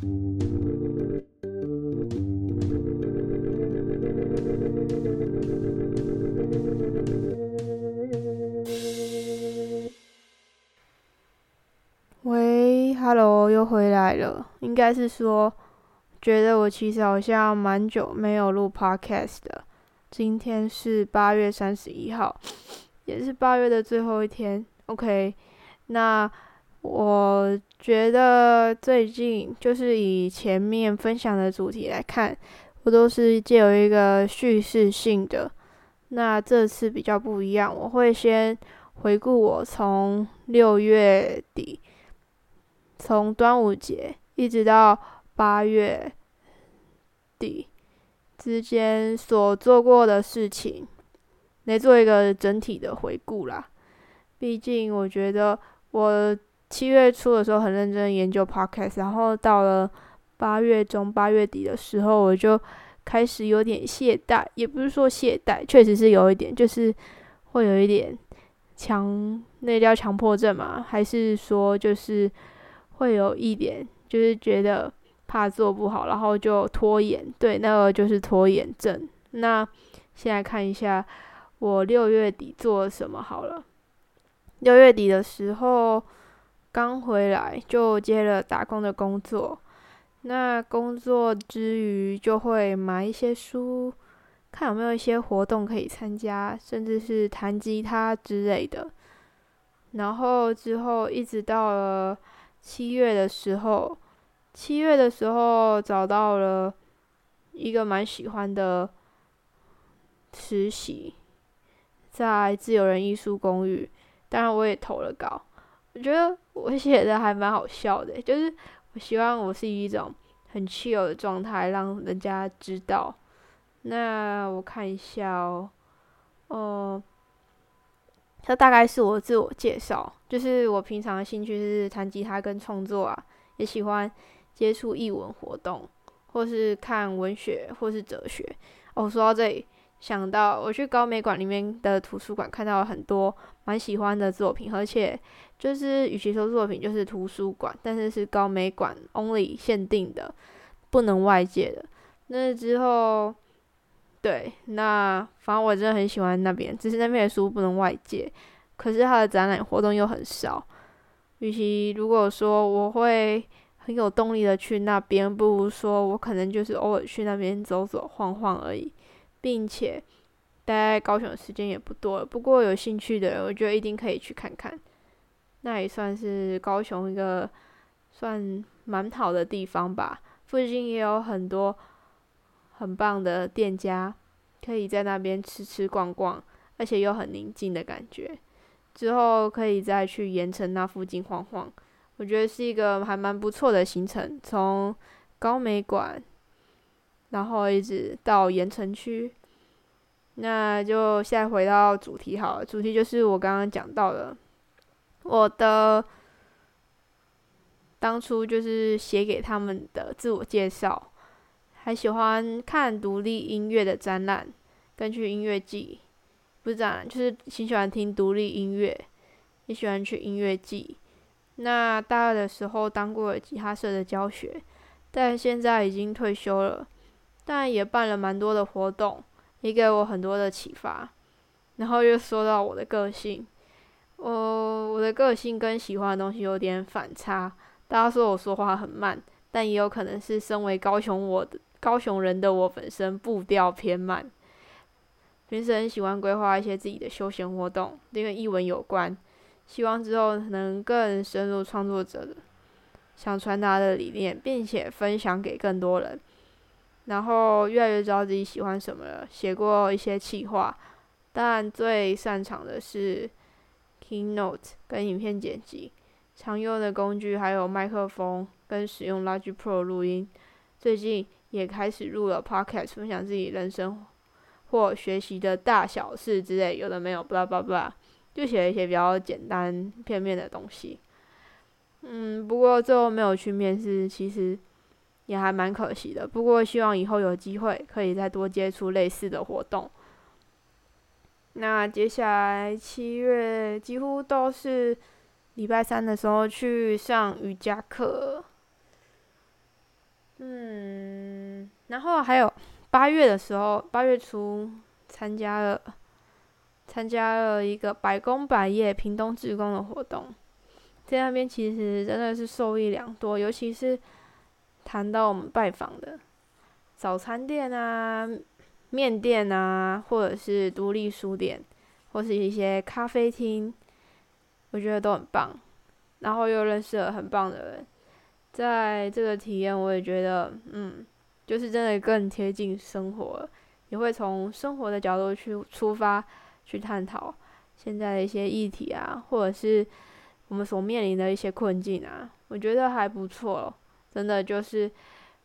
喂，Hello，又回来了。应该是说，觉得我其实好像蛮久没有录 Podcast 的。今天是八月三十一号，也是八月的最后一天。OK，那我觉得最近就是以前面分享的主题来看，我都是借有一个叙事性的。那这次比较不一样，我会先回顾我从六月底。从端午节一直到八月底之间所做过的事情，来做一个整体的回顾啦。毕竟我觉得我七月初的时候很认真研究 podcast，然后到了八月中、八月底的时候，我就开始有点懈怠，也不是说懈怠，确实是有一点，就是会有一点强，那叫强迫症嘛，还是说就是。会有一点，就是觉得怕做不好，然后就拖延。对，那个就是拖延症。那现在看一下我六月底做了什么好了。六月底的时候刚回来，就接了打工的工作。那工作之余就会买一些书，看有没有一些活动可以参加，甚至是弹吉他之类的。然后之后一直到了。七月的时候，七月的时候找到了一个蛮喜欢的实习，在自由人艺术公寓。当然，我也投了稿。我觉得我写的还蛮好笑的，就是我希望我是以一种很 chill 的状态，让人家知道。那我看一下哦，哦。这大概是我自我介绍，就是我平常的兴趣是弹吉他跟创作啊，也喜欢接触译文活动，或是看文学或是哲学。哦，说到这里，想到我去高美馆里面的图书馆，看到了很多蛮喜欢的作品，而且就是与其说作品，就是图书馆，但是是高美馆 only 限定的，不能外界的。那之后。对，那反正我真的很喜欢那边，只是那边的书不能外借，可是它的展览活动又很少。与其如果说我会很有动力的去那边，不如说我可能就是偶尔去那边走走晃晃而已，并且待在高雄的时间也不多了。不过有兴趣的人，我觉得一定可以去看看。那也算是高雄一个算蛮好的地方吧，附近也有很多。很棒的店家，可以在那边吃吃逛逛，而且又很宁静的感觉。之后可以再去盐城那附近晃晃，我觉得是一个还蛮不错的行程。从高美馆，然后一直到盐城区。那就现在回到主题好了，主题就是我刚刚讲到的，我的当初就是写给他们的自我介绍。还喜欢看独立音乐的展览，跟去音乐季，不是展览，就是挺喜欢听独立音乐，也喜欢去音乐季。那大二的时候当过吉他社的教学，但现在已经退休了，但也办了蛮多的活动，也给我很多的启发。然后又说到我的个性，我我的个性跟喜欢的东西有点反差。大家说我说话很慢，但也有可能是身为高雄我的。高雄人的我本身步调偏慢，平时很喜欢规划一些自己的休闲活动，因为译文有关，希望之后能更深入创作者的想传达的理念，并且分享给更多人。然后越来越知道自己喜欢什么了，写过一些企划，但最擅长的是 Keynote 跟影片剪辑，常用的工具还有麦克风跟使用 Logic Pro 录音，最近。也开始录了 podcast，分享自己人生或学习的大小事之类，有的没有，巴拉巴拉，就写了一些比较简单片面的东西。嗯，不过最后没有去面试，其实也还蛮可惜的。不过希望以后有机会可以再多接触类似的活动。那接下来七月几乎都是礼拜三的时候去上瑜伽课。嗯然后还有八月的时候，八月初参加了参加了一个百工百业屏东志工的活动，在那边其实真的是受益良多，尤其是谈到我们拜访的早餐店啊、面店啊，或者是独立书店，或是一些咖啡厅，我觉得都很棒。然后又认识了很棒的人，在这个体验，我也觉得，嗯，就是真的更贴近生活，也会从生活的角度去出发，去探讨现在的一些议题啊，或者是我们所面临的一些困境啊，我觉得还不错，真的就是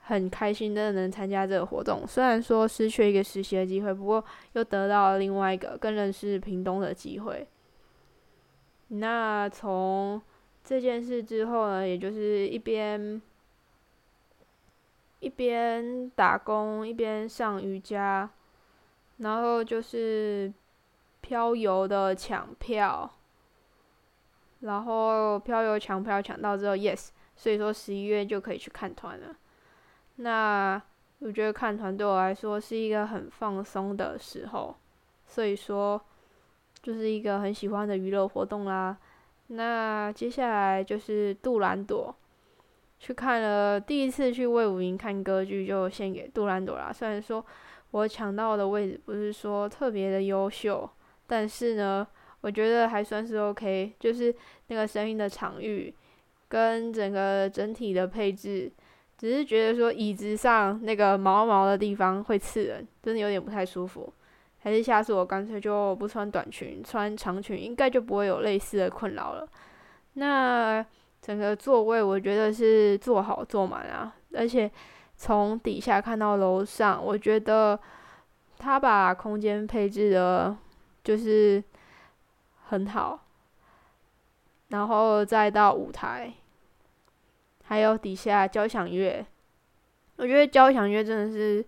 很开心真的能参加这个活动。虽然说失去一个实习的机会，不过又得到了另外一个更认识屏东的机会。那从这件事之后呢，也就是一边一边打工，一边上瑜伽，然后就是漂游的抢票，然后漂游抢票抢到之后，yes，所以说十一月就可以去看团了。那我觉得看团对我来说是一个很放松的时候，所以说就是一个很喜欢的娱乐活动啦。那接下来就是杜兰朵，去看了第一次去魏武营看歌剧，就献给杜兰朵啦。虽然说我抢到的位置不是说特别的优秀，但是呢，我觉得还算是 OK。就是那个声音的场域跟整个整体的配置，只是觉得说椅子上那个毛毛的地方会刺人，真的有点不太舒服。还是下次我干脆就不穿短裙，穿长裙，应该就不会有类似的困扰了。那整个座位我觉得是坐好坐满啊，而且从底下看到楼上，我觉得他把空间配置的，就是很好。然后再到舞台，还有底下交响乐，我觉得交响乐真的是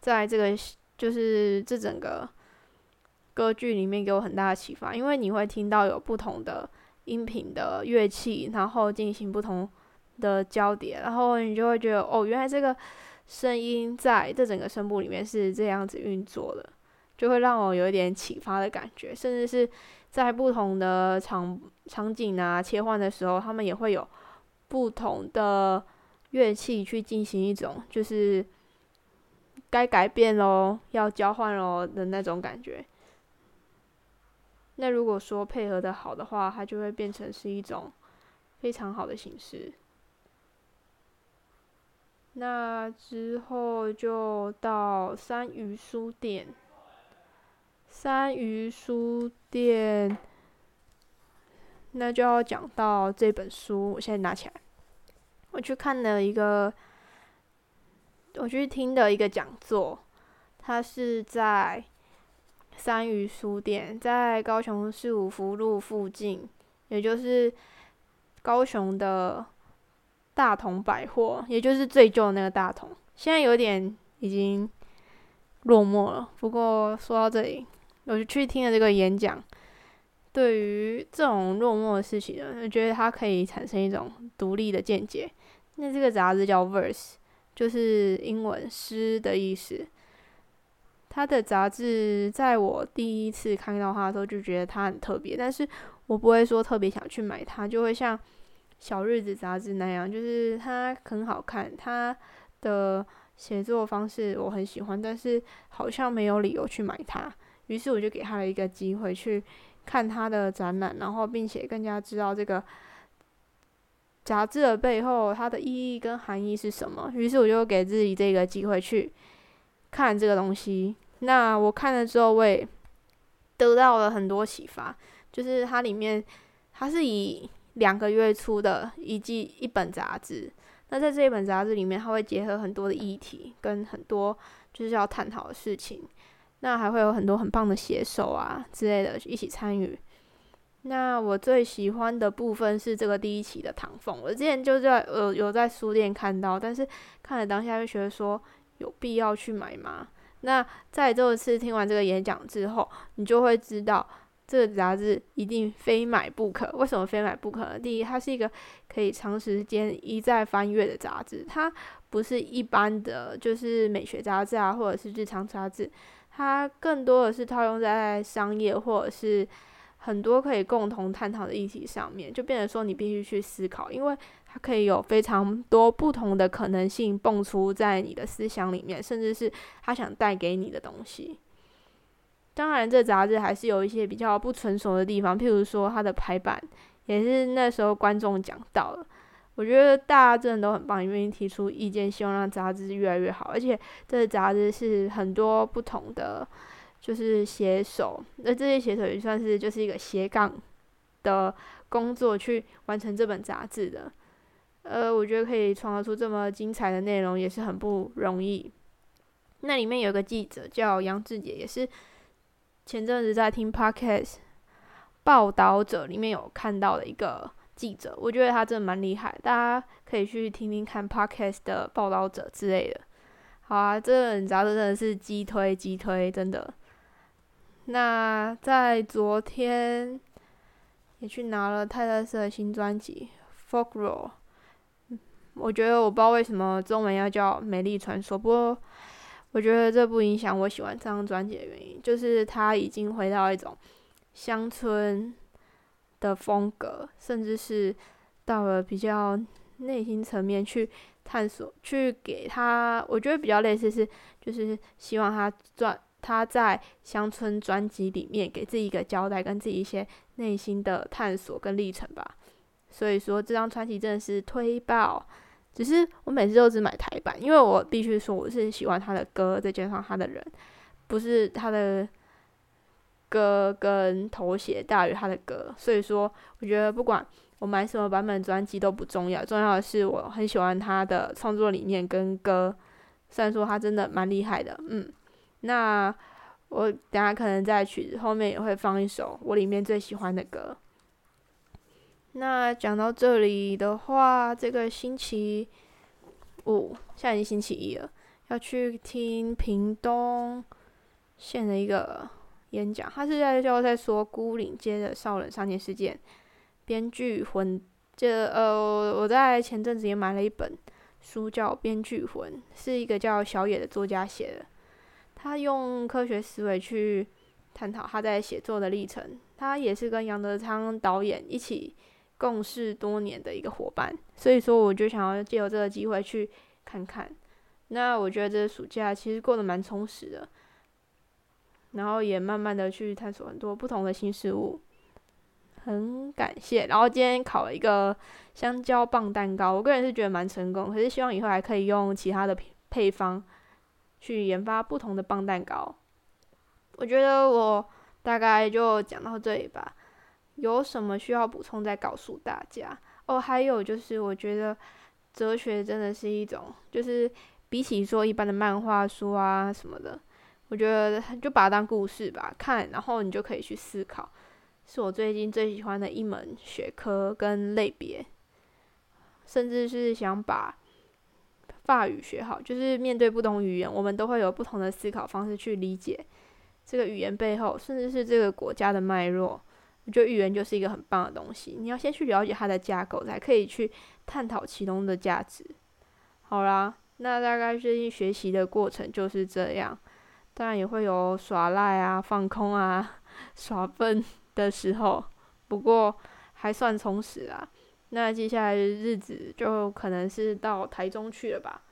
在这个就是这整个。歌剧里面给我很大的启发，因为你会听到有不同的音频的乐器，然后进行不同的交叠，然后你就会觉得哦，原来这个声音在这整个声部里面是这样子运作的，就会让我有一点启发的感觉。甚至是在不同的场场景啊切换的时候，他们也会有不同的乐器去进行一种就是该改变喽，要交换喽的那种感觉。那如果说配合的好的话，它就会变成是一种非常好的形式。那之后就到三鱼书店，三鱼书店，那就要讲到这本书。我现在拿起来，我去看了一个，我去听的一个讲座，它是在。三余书店在高雄市五福路附近，也就是高雄的大同百货，也就是最旧的那个大同，现在有点已经落寞了。不过说到这里，我就去听了这个演讲，对于这种落寞的事情呢，我觉得它可以产生一种独立的见解。那这个杂志叫 Verse，就是英文诗的意思。他的杂志，在我第一次看到他的时候，就觉得他很特别，但是我不会说特别想去买它，就会像小日子杂志那样，就是它很好看，他的写作方式我很喜欢，但是好像没有理由去买它，于是我就给他了一个机会去看他的展览，然后并且更加知道这个杂志的背后它的意义跟含义是什么，于是我就给自己这个机会去看这个东西。那我看了之后，我也得到了很多启发。就是它里面，它是以两个月出的一季一本杂志。那在这一本杂志里面，它会结合很多的议题，跟很多就是要探讨的事情。那还会有很多很棒的写手啊之类的一起参与。那我最喜欢的部分是这个第一期的唐凤。我之前就在呃有在书店看到，但是看了当下就觉得说，有必要去买吗？那在这次听完这个演讲之后，你就会知道这个杂志一定非买不可。为什么非买不可呢？第一，它是一个可以长时间一再翻阅的杂志，它不是一般的就是美学杂志啊，或者是日常杂志，它更多的是套用在商业或者是很多可以共同探讨的议题上面，就变成说你必须去思考，因为它可以有非常多不同的可能性蹦出在你的思想里面，甚至是他想带给你的东西。当然，这杂志还是有一些比较不成熟的地方，譬如说它的排版，也是那时候观众讲到了。我觉得大家真的都很棒，愿意提出意见，希望让杂志越来越好。而且这杂志是很多不同的，就是写手，那这些写手也算是就是一个斜杠的工作去完成这本杂志的。呃，我觉得可以创造出这么精彩的内容，也是很不容易。那里面有个记者叫杨志杰，也是。前阵子在听 podcast 报道者里面有看到的一个记者，我觉得他真的蛮厉害，大家可以去听听看 podcast 的报道者之类的。好啊，这本杂志真的是激推激推，真的。那在昨天也去拿了泰勒斯的新专辑《Folk Roll》，我觉得我不知道为什么中文要叫《美丽传说》，不过。我觉得这不影响我喜欢这张专辑的原因，就是它已经回到一种乡村的风格，甚至是到了比较内心层面去探索，去给他，我觉得比较类似是，就是希望他专他在乡村专辑里面给自己一个交代，跟自己一些内心的探索跟历程吧。所以说这张专辑真的是推爆。只是我每次都只买台版，因为我必须说我是喜欢他的歌，再加上他的人，不是他的歌跟头衔大于他的歌，所以说我觉得不管我买什么版本专辑都不重要，重要的是我很喜欢他的创作理念跟歌，虽然说他真的蛮厉害的，嗯，那我等下可能在曲子后面也会放一首我里面最喜欢的歌。那讲到这里的话，这个星期五，现在已经星期一了，要去听屏东县的一个演讲。他是在就在说孤岭街的少人杀年事件，编剧魂。这呃，我在前阵子也买了一本书，叫《编剧魂》，是一个叫小野的作家写的。他用科学思维去探讨他在写作的历程。他也是跟杨德昌导演一起。共事多年的一个伙伴，所以说我就想要借由这个机会去看看。那我觉得这个暑假其实过得蛮充实的，然后也慢慢的去探索很多不同的新事物，很感谢。然后今天烤了一个香蕉棒蛋糕，我个人是觉得蛮成功，可是希望以后还可以用其他的配方去研发不同的棒蛋糕。我觉得我大概就讲到这里吧。有什么需要补充再告诉大家哦。还有就是，我觉得哲学真的是一种，就是比起说一般的漫画书啊什么的，我觉得就把它当故事吧看，然后你就可以去思考，是我最近最喜欢的一门学科跟类别，甚至是想把法语学好。就是面对不同语言，我们都会有不同的思考方式去理解这个语言背后，甚至是这个国家的脉络。我觉得语言就是一个很棒的东西，你要先去了解它的架构，才可以去探讨其中的价值。好啦，那大概最近学习的过程就是这样，当然也会有耍赖啊、放空啊、耍笨的时候，不过还算充实啊。那接下来的日子就可能是到台中去了吧。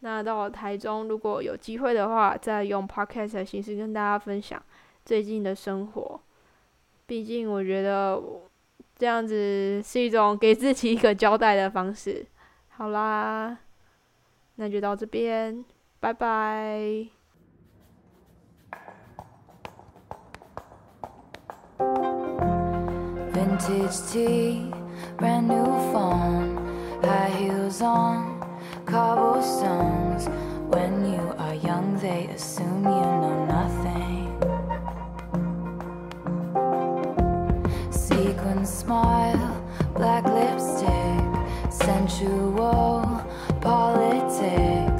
那到台中如果有机会的话，再用 podcast 的形式跟大家分享最近的生活。毕竟，我觉得这样子是一种给自己一个交代的方式。好啦，那就到这边，拜拜。Vintage tea, brand new phone, high heels on, cobblestones. When you are young, they assume you know nothing. Sequin smile, black lipstick, sensual politics.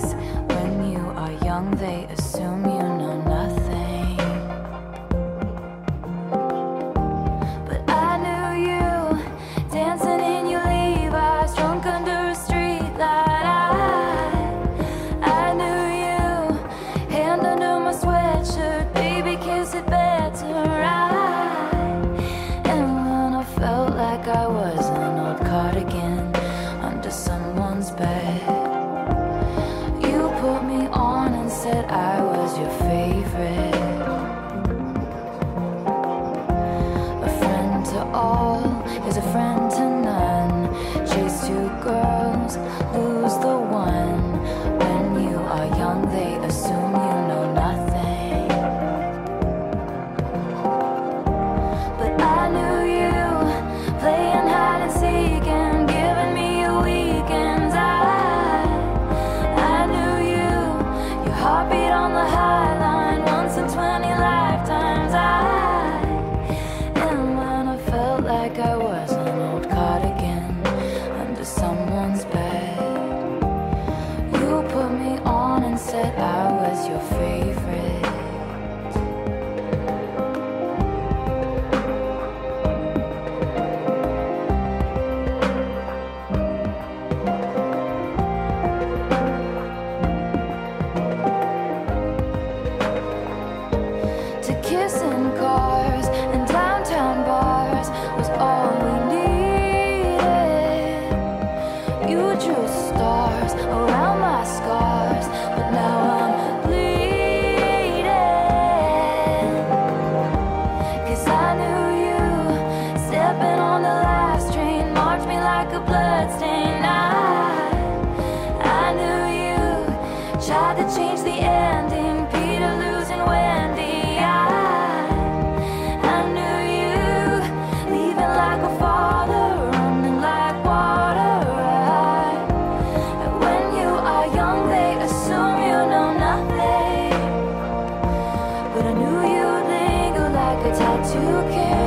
Like I was now it's hard to care.